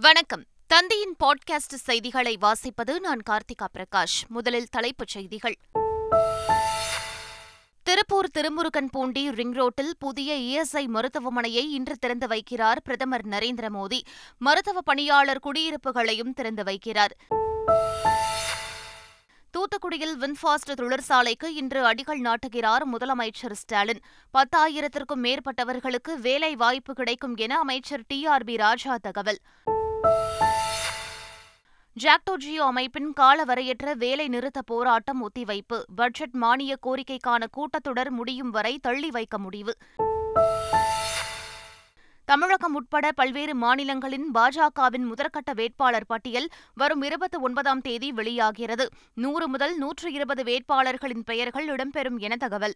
வணக்கம். தந்தையின் பாட்காஸ்ட் செய்திகளை வாசிப்பது நான் கார்த்திகா பிரகாஷ். முதலில் தலைப்புச் செய்திகள். திருப்பூர் திருமுருகன் பூண்டி ரிங் ரோட்டில் புதிய இஎஸ்ஐ மருத்துவமனையை இன்று திறந்து வைக்கிறார் பிரதமர் நரேந்திர மோடி. மருத்துவ பணியாளர் குடியிருப்புகளையும் திறந்து வைக்கிறார். தூத்துக்குடியில் வின்ஃபாஸ்ட் தொழிற்சாலைக்கு இன்று அடிக்கல் நாட்டுகிறார் முதலமைச்சர் ஸ்டாலின். பத்தாயிரத்திற்கும் மேற்பட்டவர்களுக்கு வேலை வாய்ப்பு கிடைக்கும் என அமைச்சர் டி ஆர் பி ராஜா தகவல். ஜாக்டோ ஜியோ அமைப்பின் காலவரையற்ற வேலை நிறுத்த போராட்டம் ஒத்திவைப்பு. பட்ஜெட் மானிய கோரிக்கைக்கான கூட்டத்தொடர் முடியும் வரை தள்ளி வைக்க முடிவு. தமிழகம் உட்பட பல்வேறு மாநிலங்களின் பாஜகவின் முதற்கட்ட வேட்பாளர் பட்டியல் வரும் இருபத்தி ஒன்பதாம் தேதி வெளியாகிறது. நூறு முதல் நூற்று இருபது வேட்பாளர்களின் பெயர்கள் இடம்பெறும் என தகவல்.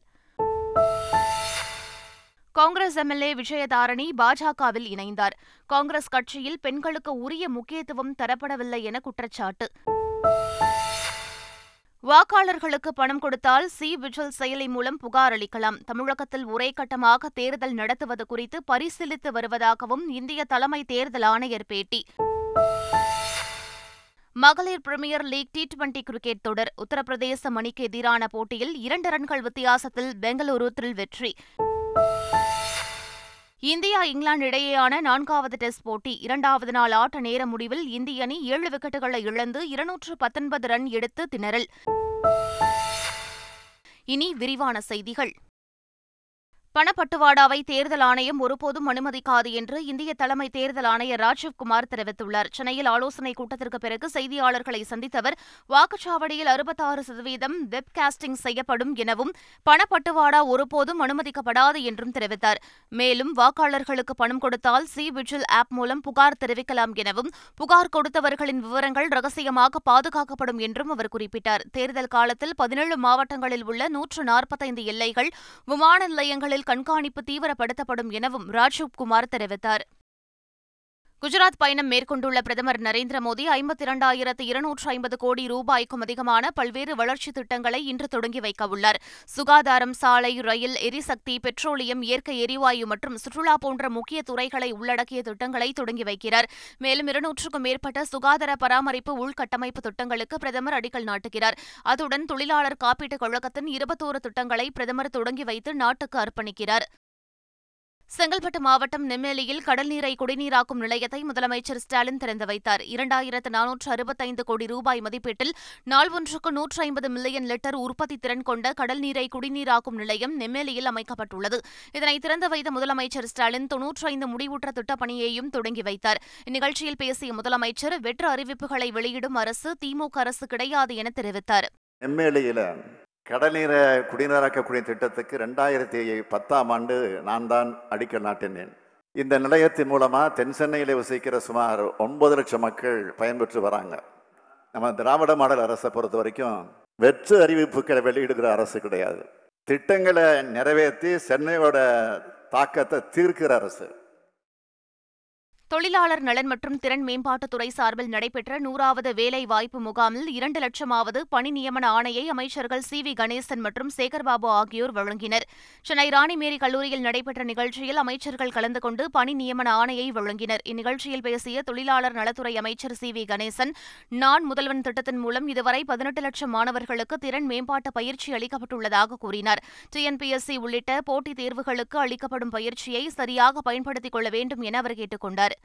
காங்கிரஸ் எம்எல்ஏ விஜயதாரணி பாஜகவில் இணைந்தார். காங்கிரஸ் கட்சியில் பெண்களுக்கு உரிய முக்கியத்துவம் தரப்படவில்லை என குற்றச்சாட்டு. வாக்காளர்களுக்கு பணம் கொடுத்தால் சி விஜில் செயலி மூலம் புகார் அளிக்கலாம். தமிழகத்தில் ஒரே கட்டமாக தேர்தல் நடத்துவது குறித்து பரிசீலித்து வருவதாகவும் இந்திய தலைமை தேர்தல் ஆணையர் பேட்டி. மகளிர் premier league T twenty cricket தொடர். உத்தரப்பிரதேச மணிக்கு எதிரான போட்டியில் இரண்டு ரன்கள் வித்தியாசத்தில் பெங்களூரு த்ரில் வெற்றி. இந்தியா இங்கிலாந்து இடையேயான நான்காவது டெஸ்ட் போட்டி. இரண்டாவது நாள் ஆட்ட நேர முடிவில் இந்திய அணி ஏழு விக்கெட்டுகளை இழந்து இருநூற்று பத்தொன்பது ரன் எடுத்து திணறல். இனி விரிவான செய்திகள். பணப்பட்டுவாடாவை தேர்தல் ஆணையம் ஒருபோதும் அனுமதிக்காது என்று இந்திய தலைமை தேர்தல் ஆணையர் ராஜீவ்குமார் தெரிவித்துள்ளார். சென்னையில் ஆலோசனைக் கூட்டத்திற்கு பிறகு செய்தியாளர்களை சந்தித்த அவர் வாக்குச்சாவடியில் அறுபத்தாறு சதவீதம் வெப்காஸ்டிங் செய்யப்படும் எனவும் பணப்பட்டுவாடா ஒருபோதும் அனுமதிக்கப்படாது என்றும் தெரிவித்தார். மேலும் வாக்காளர்களுக்கு பணம் கொடுத்தால் சி விஜில் ஆப் மூலம் புகார் தெரிவிக்கலாம் எனவும் புகார் கொடுத்தவர்களின் விவரங்கள் ரகசியமாக பாதுகாக்கப்படும் என்றும் அவர் குறிப்பிட்டார். தேர்தல் காலத்தில் பதினேழு மாவட்டங்களில் உள்ள நூற்று நாற்பத்தைந்து எல்லைகள் விமான நிலையங்களில் கண்காணிப்பு தீவிரப்படுத்தப்படும் எனவும் ராஜீவ்குமார் தெரிவித்தார். குஜராத் பயணம் மேற்கொண்டுள்ள பிரதமர் நரேந்திர மோடி ஐம்பத்தி இரண்டாயிரத்து இருநூற்று ஐம்பது கோடி ரூபாய்க்கும் அதிகமான பல்வேறு வளர்ச்சித் திட்டங்களை இன்று தொடங்கி வைக்கவுள்ளார் சுகாதாரம் சாலை ரயில் எரிசக்தி பெட்ரோலியம் இயற்கை எரிவாயு மற்றும் சுற்றுலா போன்ற முக்கிய துறைகளை உள்ளடக்கிய திட்டங்களை தொடங்கி வைக்கிறார். மேலும் இருநூற்றுக்கும் மேற்பட்ட சுகாதார பராமரிப்பு உள்கட்டமைப்பு திட்டங்களுக்கு பிரதமர் அடிக்கல் நாட்டுகிறார். அத்துடன் தொழிலாளர் காப்பீட்டுக் கழகத்தின் இருபத்தோரு திட்டங்களை பிரதமர் தொடங்கி வைத்து நாட்டுக்கு அர்ப்பணிக்கிறார். செங்கல்பட்டு மாவட்டம் நெம்மேலியில் கடல் நீரை குடிநீராக்கும் நிலையத்தை முதலமைச்சர் ஸ்டாலின் திறந்து வைத்தார். இரண்டாயிரத்து நானூற்று அறுபத்தைந்து கோடி ரூபாய் மதிப்பீட்டில் நாள் ஒன்றுக்கு நூற்று ஐம்பது மில்லியன் லிட்டர் உற்பத்தி திறன் கொண்ட கடல் நீரை குடிநீராக்கும் நிலையம் நெம்மேலியில் அமைக்கப்பட்டுள்ளது. இதனை திறந்து வைத்த முதலமைச்சர் ஸ்டாலின் தொன்னூற்று ஐந்து முடிவுற்ற திட்டப்பணியையும் தொடங்கி வைத்தார். இந்நிகழ்ச்சியில் பேசிய முதலமைச்சர் வெற்று அறிவிப்புகளை வெளியிடும் அரசு திமுக அரசு கிடையாது என தெரிவித்தார். கடல்நீரை குடிநீராக்கக்கூடிய திட்டத்துக்கு ரெண்டாயிரத்தி பத்தாம் ஆண்டு நான் தான் அடிக்கல் நாட்டினேன். இந்த நிலையத்தின் மூலமாக தென் சென்னையில் வசிக்கிற சுமார் ஒன்பது லட்சம் மக்கள் பயன்பெற்று வராங்க. நம்ம திராவிட மாடல் அரசை பொறுத்த வரைக்கும் வெற்று அறிவிப்புகளை வெளியிடுகிற அரசு கிடையாது. திட்டங்களை நிறைவேற்றி சென்னையோட தாக்கத்தை தீர்க்கிற அரசு. தொழிலாளர் நலன் மற்றும் திறன் மேம்பாட்டுத்துறை சார்பில் நடைபெற்ற நூறாவது வேலை வாய்ப்பு முகாமில் இரண்டு லட்சமாவது பணி நியமன ஆணையை அமைச்சர்கள் சி. வி. கணேசன் மற்றும் சேகர்பாபு ஆகியோர் வழங்கினர். சென்னை ராணிமேரி கல்லூரியில் நடைபெற்ற நிகழ்ச்சியில் அமைச்சர்கள் கலந்து கொண்டு பணி நியமன ஆணையை வழங்கினர். இந்நிகழ்ச்சியில் பேசிய தொழிலாளர் நலத்துறை அமைச்சர் சி. வி. கணேசன் நான் முதல்வன் திட்டத்தின் மூலம் இதுவரை பதினெட்டு லட்சம் மாணவர்களுக்கு திறன் மேம்பாட்டு பயிற்சி அளிக்கப்பட்டுள்ளதாக கூறினார். டிஎன்பிஎஸ்சி உள்ளிட்ட போட்டித் தேர்வுகளுக்கு அளிக்கப்படும் பயிற்சியை சரியாக பயன்படுத்திக் கொள்ள வேண்டும் என அவர் கேட்டுக் கொண்டார்.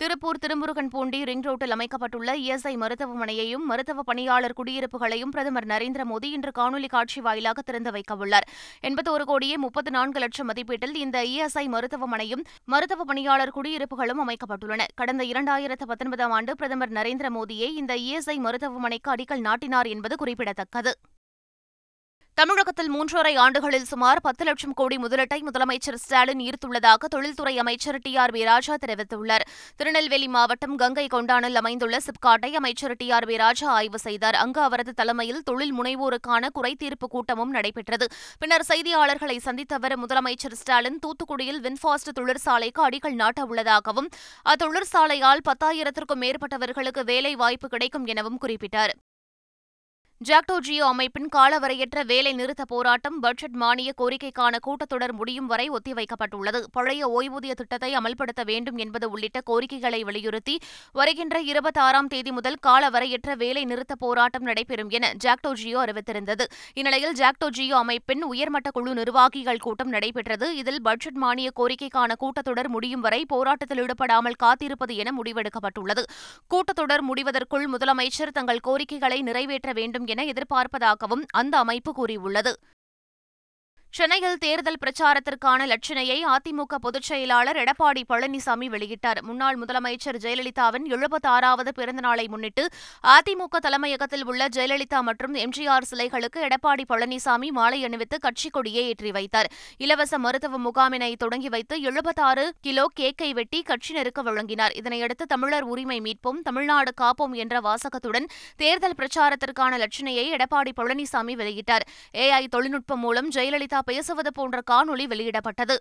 திருப்பூர் திருமுருகன் பூண்டி ரிங் ரோட்டில் அமைக்கப்பட்டுள்ள இஎஸ்ஐ மருத்துவமனையையும் மருத்துவ பணியாளர் குடியிருப்புகளையும் பிரதமர் நரேந்திர மோடி இன்று காணொலி காட்சி வாயிலாக திறந்து வைக்கவுள்ளார். எண்பத்தோரு கோடியே முப்பத்து நான்கு லட்சம் மதிப்பீட்டில் இந்த இஎஸ்ஐ மருத்துவமனையும் மருத்துவ பணியாளர் குடியிருப்புகளும் அமைக்கப்பட்டுள்ளன. கடந்த இரண்டாயிரத்து பத்தொன்பதாம் ஆண்டு பிரதமர் நரேந்திர மோடியே இந்த இஎஸ்ஐ மருத்துவமனைக்கு அடிக்கல் நாட்டினார் என்பது குறிப்பிடத்தக்கது. தமிழகத்தில் மூன்றரை ஆண்டுகளில் சுமார் பத்து லட்சம் கோடி முதலீட்டை முதலமைச்சர் ஸ்டாலின் ஈர்த்துள்ளதாக தொழில்துறை அமைச்சர் டி ஆர் பி ராஜா தெரிவித்துள்ளார். திருநெல்வேலி மாவட்டம் கங்கை கொண்டானில் அமைந்துள்ள சிப்காட்டை அமைச்சர் டி ஆர் பி ராஜா ஆய்வு செய்தார். அங்கு அவரது தலைமையில் தொழில் முனைவோருக்கான குறைதீர்ப்பு கூட்டமும் நடைபெற்றது. பின்னர் செய்தியாளர்களை சந்தித்த அவர் முதலமைச்சர் ஸ்டாலின். தூத்துக்குடியில் வின்பாஸ்ட் தொழிற்சாலைக்கு அடிக்கல் நாட்டவுள்ளதாகவும் அத்தொழிற்சாலையால் பத்தாயிரத்திற்கும் மேற்பட்டவர்களுக்கு வேலை வாய்ப்பு கிடைக்கும் எனவும் குறிப்பிட்டார். ஜாக்டோ ஜியோ அமைப்பின் காலவரையற்ற வேலை நிறுத்த போராட்டம் பட்ஜெட் மானிய கோரிக்கைக்கான கூட்டத்தொடர் முடியும் வரை ஒத்திவைக்கப்பட்டுள்ளது. பழைய ஓய்வூதிய திட்டத்தை அமல்படுத்த வேண்டும் என்பது உள்ளிட்ட கோரிக்கைகளை வலியுறுத்தி வருகின்ற இருபத்தாறாம் தேதி முதல் காலவரையற்ற வேலை நிறுத்த போராட்டம் நடைபெறும் என ஜாக்டோ ஜியோ அறிவித்திருந்தது. இந்நிலையில் ஜாக்டோ ஜியோ அமைப்பின் உயர்மட்ட குழு நிர்வாகிகள் கூட்டம் நடைபெற்றது. இதில் பட்ஜெட் மானிய கோரிக்கைக்கான கூட்டத்தொடர் முடியும் வரை போராட்டத்தில் ஈடுபடாமல் காத்திருப்பது என முடிவெடுக்கப்பட்டுள்ளது. கூட்டத்தொடர் முடிவதற்குள் முதலமைச்சர் தங்கள் கோரிக்கைகளை நிறைவேற்ற வேண்டும் என எதிர்பார்ப்பதாகவும் அந்த அமைப்பு கூறியுள்ளது. சென்னையில் தேர்தல் பிரச்சாரத்திற்கான லட்சணையை அதிமுக பொதுச் செயலாளர் எடப்பாடி பழனிசாமி வெளியிட்டார். முன்னாள் முதலமைச்சர் ஜெயலலிதாவின் எழுபத்தாறாவது பிறந்தநாளை முன்னிட்டு அதிமுக தலைமையகத்தில் உள்ள ஜெயலலிதா மற்றும் எம்ஜிஆர் சிலைகளுக்கு எடப்பாடி பழனிசாமி மாலை அணிவித்து கட்சிக் கொடியை ஏற்றி வைத்தார். இலவச மருத்துவ முகாமினை தொடங்கி வைத்து எழுபத்தாறு கிலோ கேக்கை வெட்டி கட்சியினருக்கு வழங்கினார். இதனையடுத்து தமிழர் உரிமை மீட்போம் தமிழ்நாடு காப்போம் என்ற வாசகத்துடன் தேர்தல் பிரச்சாரத்திற்கான லட்சணையை எடப்பாடி பழனிசாமி வெளியிட்டார். ஏஐ தொழில்நுட்பம் மூலம் ஜெயலலிதா பேசுவது போன்ற காணொலி வெளியிடப்பட்டது.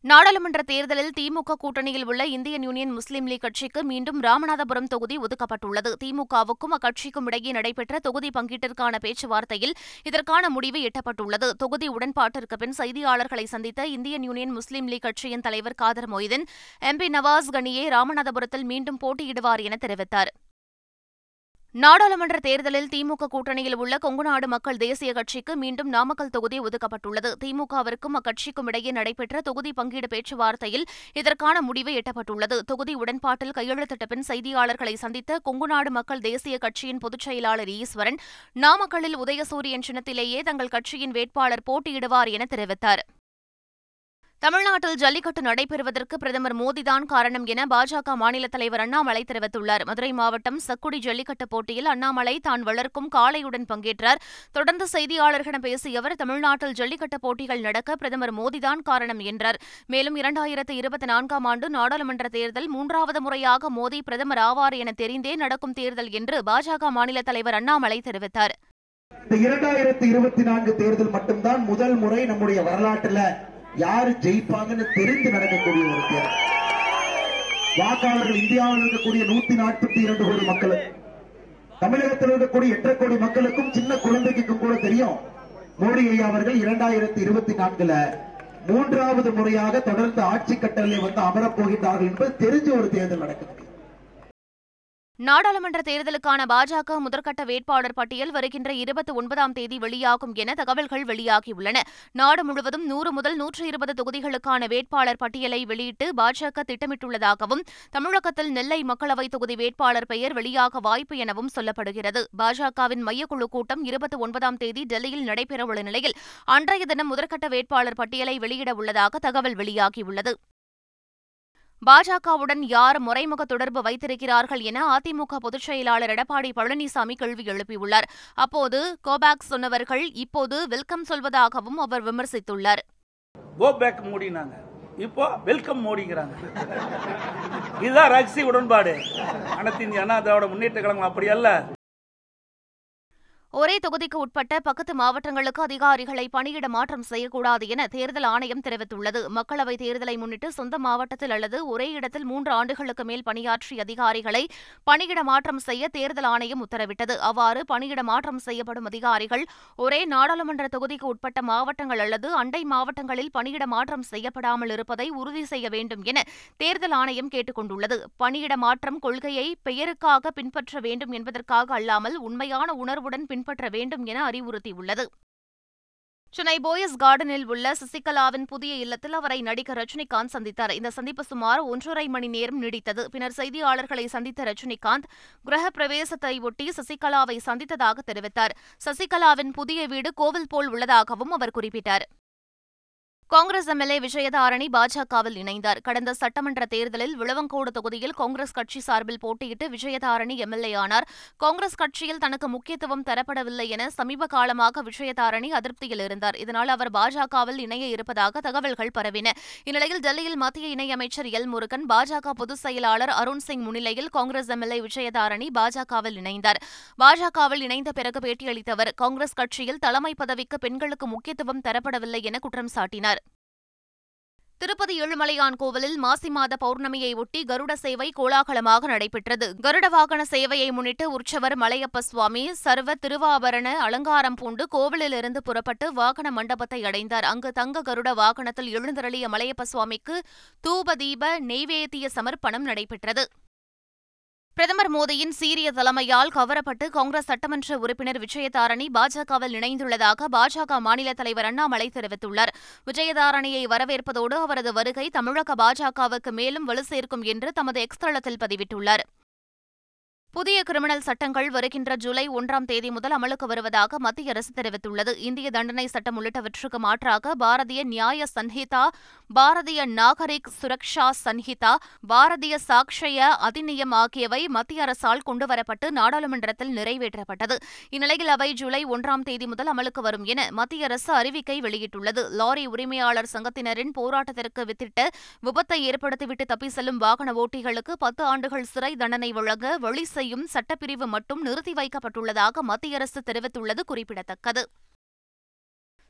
நாடாளுமன்ற தேர்தலில் திமுக கூட்டணியில் உள்ள இந்தியன் யூனியன் முஸ்லீம் லீக் கட்சிக்கு மீண்டும் ராமநாதபுரம் தொகுதி ஒதுக்கப்பட்டுள்ளது. திமுகவுக்கும் அக்கட்சிக்கும் இடையே நடைபெற்ற தொகுதி பங்கீட்டிற்கான பேச்சுவார்த்தையில் இதற்கான முடிவு எட்டப்பட்டுள்ளது. தொகுதி உடன்பாட்டிற்கு பின் செய்தியாளர்களை சந்தித்த இந்தியன் யூனியன் முஸ்லீம் லீக் கட்சியின் தலைவர் காதர் மொய்தீன் எம்பி நவாஸ் கனியே ராமநாதபுரத்தில் மீண்டும் போட்டியிடுவார் என தெரிவித்தார். நாடாளுமன்ற தேர்தலில் திமுக கூட்டணியில் உள்ள கொங்குநாடு மக்கள் தேசிய கட்சிக்கு மீண்டும் நாமக்கல் தொகுதி ஒதுக்கப்பட்டுள்ளது. திமுகவிற்கும் அக்கட்சிக்கும் இடையே நடைபெற்ற தொகுதி பங்கீடு பேச்சுவார்த்தையில் இதற்கான முடிவு எட்டப்பட்டுள்ளது. தொகுதி உடன்பாட்டில் கையெழுத்திட்ட பின் செய்தியாளர்களை சந்தித்த கொங்குநாடு மக்கள் தேசிய கட்சியின் பொதுச் செயலாளர் ஈஸ்வரன் நாமக்கல்லில் உதயசூரியன் சின்னத்திலேயே தங்கள் கட்சியின் வேட்பாளர் போட்டியிடுவார் என தெரிவித்தார். தமிழ்நாட்டில் ஜல்லிக்கட்டு நடைபெறுவதற்கு பிரதமர் மோடிதான் காரணம் என பாஜக மாநில தலைவர் அண்ணாமலை தெரிவித்துள்ளார். மதுரை மாவட்டம் சக்குடி ஜல்லிக்கட்டு போட்டியில் அண்ணாமலை தான் வளர்க்கும் காளையுடன் பங்கேற்றார். தொடர்ந்து செய்தியாளர்களிடம் பேசிய அவர் தமிழ்நாட்டில் ஜல்லிக்கட்டு போட்டிகள் நடக்க பிரதமர் மோடிதான் காரணம் என்றார். மேலும் இரண்டாயிரத்து இருபத்தி நான்காம் ஆண்டு நாடாளுமன்ற தேர்தல் மூன்றாவது முறையாக மோடி பிரதமர் ஆவார் என தெரிந்தே நடக்கும் தேர்தல் என்று பாஜக மாநில தலைவர் அண்ணாமலை தெரிவித்தார். இந்த இரண்டாயிரத்தி இருபத்தி நான்கு தேர்தல் மட்டும்தான் முதல் முறை நம்முடைய வரலாற்றுல யாரு ஜெயிப்பாங்கன்னு தெரிந்து நடக்கக்கூடிய ஒரு தேர்தல். வாக்காளர்கள் இந்தியாவில் இருக்கக்கூடிய நூத்தி நாற்பத்தி இரண்டு கோடி மக்கள் தமிழகத்தில் இருக்கக்கூடிய எட்டரை கோடி மக்களுக்கும் சின்ன குழந்தைக்கும் கூட தெரியும். மோடி ஐயா அவர்கள் இரண்டாயிரத்தி இருபத்தி நான்குல மூன்றாவது முறையாக தொடர்ந்து ஆட்சி கட்டளை வந்து அமரப் போகின்றார்கள் என்பது தெரிஞ்ச ஒரு தேர்தல் நடக்குது. நாடாளுமன்ற தேர்தலுக்கான பாஜக முதற்கட்ட வேட்பாளர் பட்டியல் வருகின்ற இருபத்தி ஒன்பதாம் தேதி வெளியாகும் என தகவல்கள் வெளியாகியுள்ளன. நாடு முழுவதும் நூறு முதல் நூற்று இருபது தொகுதிகளுக்கான வேட்பாளர் பட்டியலை வெளியிட்டு பாஜக திட்டமிட்டுள்ளதாகவும் தமிழகத்தில் நெல்லை மக்களவைத் தொகுதி வேட்பாளர் பெயர் வெளியாக வாய்ப்பு எனவும் சொல்லப்படுகிறது. பாஜகவின் மையக்குழு கூட்டம் இருபத்தி ஒன்பதாம் தேதி டெல்லியில் நடைபெறவுள்ள நிலையில் அன்றைய தினம் முதற்கட்ட வேட்பாளர் பட்டியலை வெளியிட உள்ளதாக தகவல் வெளியாகியுள்ளது. பாஜகவுடன் யார் மறைமுக தொடர்பு வைத்திருக்கிறார்கள் என அதிமுக பொதுச் செயலாளர் எடப்பாடி பழனிசாமி கேள்வி எழுப்பியுள்ளார். அப்போது கோபாக்ஸ் சொன்னவர்கள் இப்போது வெல்கம் சொல்வதாகவும் அவர் விமர்சித்துள்ளார். இப்போ வெல்கம் மோடிங்கிறாங்க இதுதான் ரகசிய உடன்பாடு. அனைத்து இந்திய அண்ணா திராவிட முன்னேற்ற கழகம் அப்படி அல்ல. ஒரே தொகுதிக்கு உட்பட்ட பக்கத்து மாவட்டங்களுக்கு அதிகாரிகளை பணியிட மாற்றம் செய்யக்கூடாது என தேர்தல் ஆணையம் தெரிவித்துள்ளது. மக்களவைத் தேர்தலை முன்னிட்டு சொந்த மாவட்டத்தில் அல்லது ஒரே இடத்தில் மூன்று ஆண்டுகளுக்கு மேல் பணியாற்றிய அதிகாரிகளை பணியிட மாற்றம் செய்ய தேர்தல் ஆணையம் உத்தரவிட்டது. அவ்வாறு பணியிட மாற்றம் செய்யப்படும் அதிகாரிகள் ஒரே நாடாளுமன்ற தொகுதிக்கு உட்பட்ட மாவட்டங்கள் அல்லது அண்டை மாவட்டங்களில் பணியிட மாற்றம் செய்யப்படாமல் இருப்பதை உறுதி செய்ய வேண்டும் என தேர்தல் ஆணையம் கேட்டுக் கொண்டுள்ளது. பணியிட மாற்றம் கொள்கையை பெயருக்காக பின்பற்ற வேண்டும் என்பதற்காக அல்லாமல் உண்மையான உணர்வுடன் பின்பற்ற வேண்டும் என அறிவுறுத்தியுள்ளது. சென்னை போயஸ் கார்டனில் உள்ள சசிகலாவின் புதிய இல்லத்தில் அவரை நடிகர் ரஜினிகாந்த் சந்தித்தார். இந்த சந்திப்பு சுமார் ஒன்றரை மணி நேரம் நீடித்தது. பின்னர் செய்தியாளர்களை சந்தித்த ரஜினிகாந்த் கிரக பிரவேசத்தை ஒட்டி சசிகலாவை சந்தித்ததாக தெரிவித்தார். சசிகலாவின் புதிய வீடு கோவில் போல் உள்ளதாகவும் அவர் குறிப்பிட்டார். காங்கிரஸ் எம்எல்ஏ விஜயதாரணி பாஜகவில் இணைந்தார். கடந்த சட்டமன்ற தேர்தலில் விளவங்கோடு தொகுதியில் காங்கிரஸ் கட்சி சார்பில் போட்டியிட்டு விஜயதாரணி எம்எல்ஏ ஆனார். காங்கிரஸ் கட்சியில் தனக்கு முக்கியத்துவம் தரப்படவில்லை என சமீப காலமாக விஜயதாரணி அதிருப்தியில் இருந்தார். இதனால் அவர் பாஜகவில் இணைய இருப்பதாக தகவல்கள் பரவின. இந்நிலையில் டெல்லியில் மத்திய இணையமைச்சர் எல் முருகன் பாஜக பொதுச் செயலாளர் அருண் சிங் முன்னிலையில் காங்கிரஸ் எம்எல்ஏ விஜயதாரணி பாஜகவில் இணைந்தார். பாஜகவில் இணைந்த பிறகு பேட்டியளித்த அவர் காங்கிரஸ் கட்சியில் தலைமை பதவிக்கு பெண்களுக்கு முக்கியத்துவம் தரப்படவில்லை என குற்றம் சாட்டினார். திருப்பதி ஏழுமலையான் கோவிலில் மாசி மாத பௌர்ணமியை ஒட்டி கருட சேவை கோலாகலமாக நடைபெற்றது. கருட வாகன சேவையை முன்னிட்டு உற்சவர் மலையப்ப சுவாமி சர்வ திருவாபரண அலங்காரம் பூண்டு கோவிலிலிருந்து புறப்பட்டு வாகன மண்டபத்தை அடைந்தார். அங்கு தங்க கருட வாகனத்தில் எழுந்தருளிய மலையப்ப சுவாமிக்கு தூப தீப நெய்வேத்திய சமர்ப்பணம் நடைபெற்றது. பிரதமர் மோடியின் சீரிய தலைமையால் கவரப்பட்டு காங்கிரஸ் சட்டமன்ற உறுப்பினர் விஜயதாரணி பாஜகவில் இணைந்துள்ளதாக பாஜக மாநில தலைவர் அண்ணாமலை தெரிவித்துள்ளார். விஜயதாரணியை வரவேற்பதோடு அவரது வருகை தமிழக பாஜகவுக்கு மேலும் வலு சேர்க்கும் என்று தமது எக்ஸ் தளத்தில் பதிவிட்டுள்ளார். புதிய கிரிமினல் சட்டங்கள் வருகின்ற ஜூலை ஒன்றாம் தேதி முதல் அமலுக்கு வருவதாக மத்திய அரசு தெரிவித்துள்ளது. இந்திய தண்டனை சட்டம் உள்ளிட்டவற்றுக்கு மாற்றாக பாரதிய நியாய சன்ஹிதா பாரதிய நாகரிக் சுரக்ஷா சன்ஹிதா பாரதிய சாக்ஷய அதிநியம் ஆகியவை மத்திய அரசால் கொண்டுவரப்பட்டு நாடாளுமன்றத்தில் நிறைவேற்றப்பட்டது. இந்நிலையில் அவை ஜூலை ஒன்றாம் தேதி முதல் அமலுக்கு வரும் என மத்திய அரசு அறிவிக்கை வெளியிட்டுள்ளது. லாரி உரிமையாளர் சங்கத்தினரின் போராட்டத்திற்கு வித்திட்டு விபத்தை ஏற்படுத்திவிட்டு தப்பி செல்லும் வாகன ஓட்டிகளுக்கு பத்து ஆண்டுகள் சிறை தண்டனை வழங்க வழி செய்யும் சட்டப்பிரிவு மட்டும் நிறுத்தி வைக்கப்பட்டுள்ளதாக மத்திய அரசு தெரிவித்துள்ளது குறிப்பிடத்தக்கது.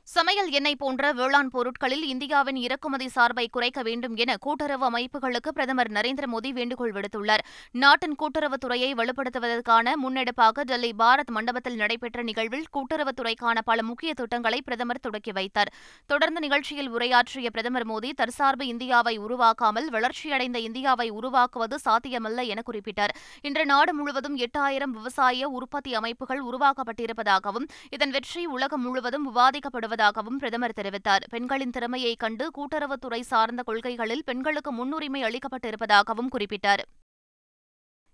சமையல் எண்ணெய் போன்ற வேளாண் பொருட்களில் இந்தியாவின் இறக்குமதி சார்பை குறைக்க வேண்டும் என கூட்டுறவு அமைப்புகளுக்கு பிரதமர் நரேந்திர மோடி வேண்டுகோள் விடுத்துள்ளார். நாட்டின் கூட்டுறவுத்துறையை வலுப்படுத்துவதற்கான முன்னெடுப்பாக டெல்லி பாரத் மண்டபத்தில் நடைபெற்ற நிகழ்வில் கூட்டுறவுத்துறைக்கான பல முக்கிய திட்டங்களை பிரதமர் தொடக்கி வைத்தார். தொடர்ந்து நிகழ்ச்சியில் உரையாற்றிய பிரதமர் மோடி தற்சார்பு இந்தியாவை உருவாக்காமல் வளர்ச்சியடைந்த இந்தியாவை உருவாக்குவது சாத்தியமல்ல என குறிப்பிட்டார். இன்று நாடு முழுவதும் எட்டாயிரம் விவசாய உற்பத்தி அமைப்புகள் உருவாக்கப்பட்டிருப்பதாகவும் இதன் வெற்றி உலகம் முழுவதும் விவாதிக்கப்படுவது வருவதாகவும் பிரதமர் தெரிவித்தார். பெண்களின் திறமையை கண்டு கூட்டுறவுத்துறை சார்ந்த கொள்கைகளில் பெண்களுக்கு முன்னுரிமை அளிக்கப்பட்டிருப்பதாகவும் குறிப்பிட்டார்.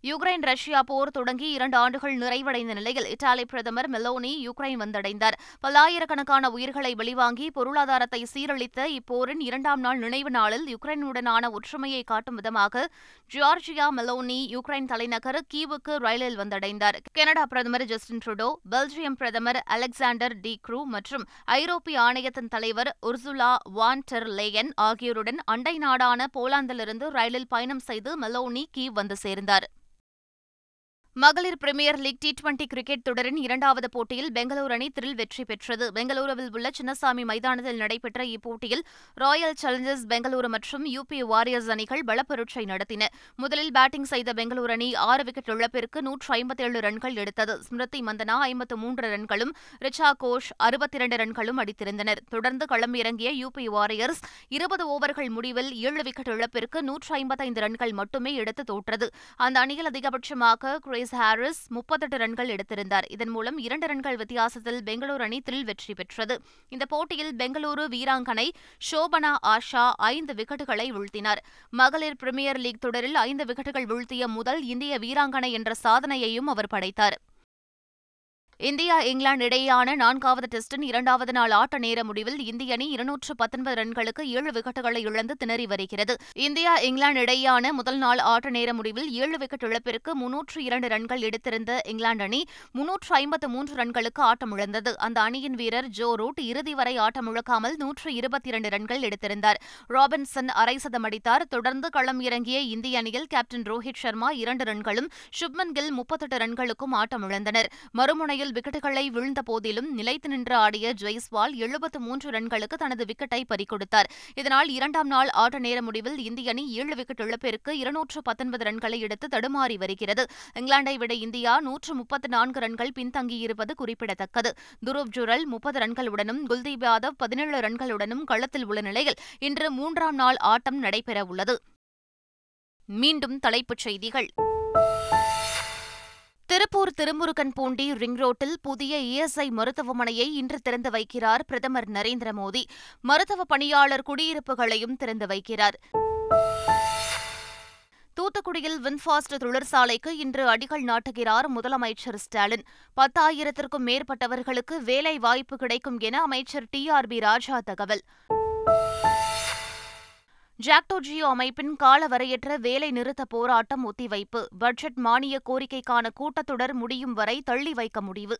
யுக்ரைன் ரஷ்யா போர் தொடங்கி இரண்டு ஆண்டுகள் நிறைவடைந்த நிலையில் இத்தாலி பிரதமர் மெலோனி யுக்ரைன் வந்தடைந்தார். பல்லாயிரக்கணக்கான உயிர்களை வெளிவாங்கி பொருளாதாரத்தை சீரழித்த இப்போரின் இரண்டாம் நாள் நினைவு நாளில் யுக்ரைனுடனான ஒற்றுமையை காட்டும் விதமாக ஜார்ஜியா மெலோனி யுக்ரைன் தலைநகர் கீவுக்கு ரயிலில் வந்தடைந்தார். கனடா பிரதமர் ஜஸ்டின் ட்ருடோ பெல்ஜியம் பிரதமர் அலெக்சாண்டர் டி க்ரூ மற்றும் ஐரோப்பிய ஆணையத்தின் தலைவர் உர்சுலா வான் டெர் லேயன் ஆகியோருடன் அண்டை நாடான போலாந்திலிருந்து ரயிலில் பயணம் செய்து மெலோனி கீவ் வந்து சேர்ந்தார். மகளிர் premier league T twenty cricket தொடரின் இரண்டாவது போட்டியில் பெங்களூரு அணி திரில் வெற்றி பெற்றது. பெங்களூருவில் உள்ள சின்னசாமி மைதானத்தில் நடைபெற்ற இப்போட்டியில் ராயல் சேலஞ்சர்ஸ் பெங்களூரு மற்றும் யூபி வாரியர்ஸ் அணிகள் பலப்பரட்சை நடத்தின. முதலில் பேட்டிங் செய்த பெங்களூரு அணி ஆறு விக்கெட் இழப்பிற்கு நூற்று ஐம்பத்தேழு ரன்கள் எடுத்தது. ஸ்மிருதி மந்தனா ஐம்பத்து மூன்று ரன்களும் ரிச்சா கோஷ் அறுபத்தி இரண்டு ரன்களும் அடித்திருந்தனர். தொடர்ந்து களமிறங்கிய யூபி வாரியர்ஸ் இருபது ஓவர்கள் முடிவில் ஏழு விக்கெட் இழப்பிற்கு நூற்று ஐம்பத்தைந்து ரன்கள் மட்டுமே எடுத்து தோற்றது. அந்த அணியில் அதிகபட்சமாக கிரேஸ் ஹாரிஸ் முப்பத்தெட்டு ரன்கள் எடுத்திருந்தார். இதன் மூலம் இரண்டு ரன்கள் வித்தியாசத்தில் பெங்களூரு அணி த்ரில் வெற்றி பெற்றது. இந்த போட்டியில் பெங்களூரு வீராங்கனை ஷோபனா ஆஷா ஐந்து விக்கெட்டுகளை வீழ்த்தினார். மகளிர் பிரிமியர் லீக் தொடரில் ஐந்து விக்கெட்டுகள் வீழ்த்திய முதல் இந்திய வீராங்கனை என்ற சாதனையையும் அவர் படைத்தார். இந்தியா இங்கிலாந்து இடையேயான நான்காவது டெஸ்டின் இரண்டாவது நாள் ஆட்ட நேர முடிவில் இந்திய அணி இருநூற்று பத்தொன்பது ரன்களுக்கு ஏழு விக்கெட்டுகளை இழந்து திணறி வருகிறது. இந்தியா இங்கிலாந்து இடையேயான முதல் நாள் ஆட்ட நேர முடிவில் ஏழு விக்கெட் இழப்பிற்கு முன்னூற்று இரண்டு ரன்கள் எடுத்திருந்த இங்கிலாந்து அணி முன்னூற்று ஐம்பத்து மூன்று ரன்களுக்கு ஆட்டமிழந்தது. அந்த அணியின் வீரர் ஜோ ரூட் இறுதி வரை ஆட்டமிழக்காமல் நூற்று இருபத்தி இரண்டு ரன்கள் எடுத்திருந்தார். ராபின்சன் அரை சதம் அடித்தார். தொடர்ந்து களம் இறங்கிய இந்திய அணியில் கேப்டன் ரோஹித் சர்மா இரண்டு ரன்களும் சுப்மன் கில் முப்பத்தெட்டு ரன்களுக்கும் ஆட்டமிழந்தனர். மறுமுனையில் விக்கெட்டுகளை வீழ்ந்த போதிலும் நிலைத்து நின்று ஆடிய ஜெய்ஸ்வால் எழுபத்து மூன்று ரன்களுக்கு தனது விக்கெட்டை பறிகொடுத்தார் இதனால் இரண்டாம் நாள் ஆட்ட நேர முடிவில் இந்திய அணி ஏழு விக்கெட் இழப்பிற்கு இருநூற்று பத்தொன்பது ரன்களை எடுத்து தடுமாறி வருகிறது. இங்கிலாந்தை விட இந்தியா நூற்று முப்பத்து நான்கு ரன்கள் பின்தங்கியிருப்பது குறிப்பிடத்தக்கது. துருவ் ஜுரல் முப்பது ரன்களுடனும் குல்தீப் யாதவ் பதினேழு ரன்களுடனும் களத்தில் உள்ள நிலையில் இன்று மூன்றாம் நாள் ஆட்டம் நடைபெறவுள்ளது. மீண்டும் தலைப்புச் செய்திகள். திருப்பூர் திருமுருகன் பூண்டி ரிங் ரோட்டில் புதிய இஎஸ்ஐ மருத்துவமனையை இன்று திறந்து வைக்கிறார் பிரதமர் நரேந்திர மோடி. மருத்துவ பணியாளர் குடியிருப்புகளையும் திறந்து வைக்கிறார். தூத்துக்குடியில் வின்ஃபாஸ்ட் தொழிற்சாலைக்கு இன்று அடிக்கல் நாட்டுகிறார் முதலமைச்சர் ஸ்டாலின். பத்தாயிரத்திற்கும் மேற்பட்டவர்களுக்கு வேலை வாய்ப்பு கிடைக்கும் என அமைச்சர் டி ஆர் பி ராஜா தகவல். ஜாக்டோ ஜியோ அமைப்பின் காலவரையற்ற வேலை நிறுத்த போராட்டம் ஒத்திவைப்பு. பட்ஜெட் மானிய கோரிக்கைக்கான கூட்டத்தொடர் முடியும் வரை தள்ளி வைக்க முடிவு.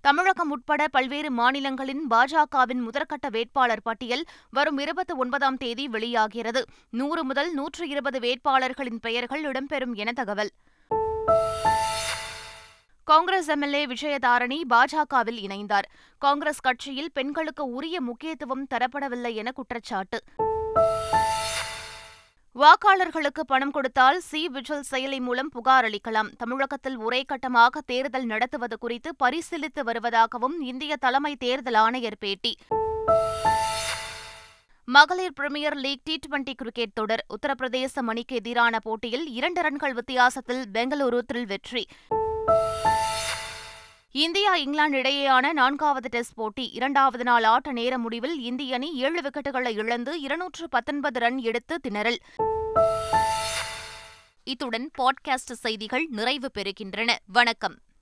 தமிழகம் உட்பட பல்வேறு மாநிலங்களின் பாஜகவின் முதற்கட்ட வேட்பாளர் பட்டியல் வரும் இருபத்தி ஒன்பதாம் தேதி வெளியாகிறது. நூறு முதல் நூற்று இருபது வேட்பாளர்களின் பெயர்கள் இடம்பெறும் என தகவல். காங்கிரஸ் எம்எல்ஏ விஜயதாரணி பாஜகவில் இணைந்தார். காங்கிரஸ் கட்சியில் பெண்களுக்கு உரிய முக்கியத்துவம் தரப்படவில்லை என குற்றச்சாட்டு. வாக்காளர்களுக்கு பணம் கொடுத்தால் சி விஜில் செயலி மூலம் புகார் அளிக்கலாம். தமிழகத்தில் ஒரே கட்டமாக தேர்தல் நடத்துவது குறித்து பரிசீலித்து வருவதாகவும் இந்திய தலைமை தேர்தல் ஆணையர் பேட்டி. மகளிர் premier league T twenty cricket தொடர். உத்தரப்பிரதேச மணிக்கு எதிரான போட்டியில் இரண்டு ரன்கள் வித்தியாசத்தில் பெங்களூரு த்ரில் வெற்றி. இந்தியா இங்கிலாந்து இடையேயான நான்காவது டெஸ்ட் போட்டி. இரண்டாவது நாள் ஆட்ட நேர முடிவில் இந்திய அணி ஏழு விக்கெட்டுகளை இழந்து இருநூற்று பத்தொன்பது ரன் எடுத்து திணறல். இத்துடன் பாட்காஸ்ட் செய்திகள் நிறைவு பெறுகின்றன. வணக்கம்.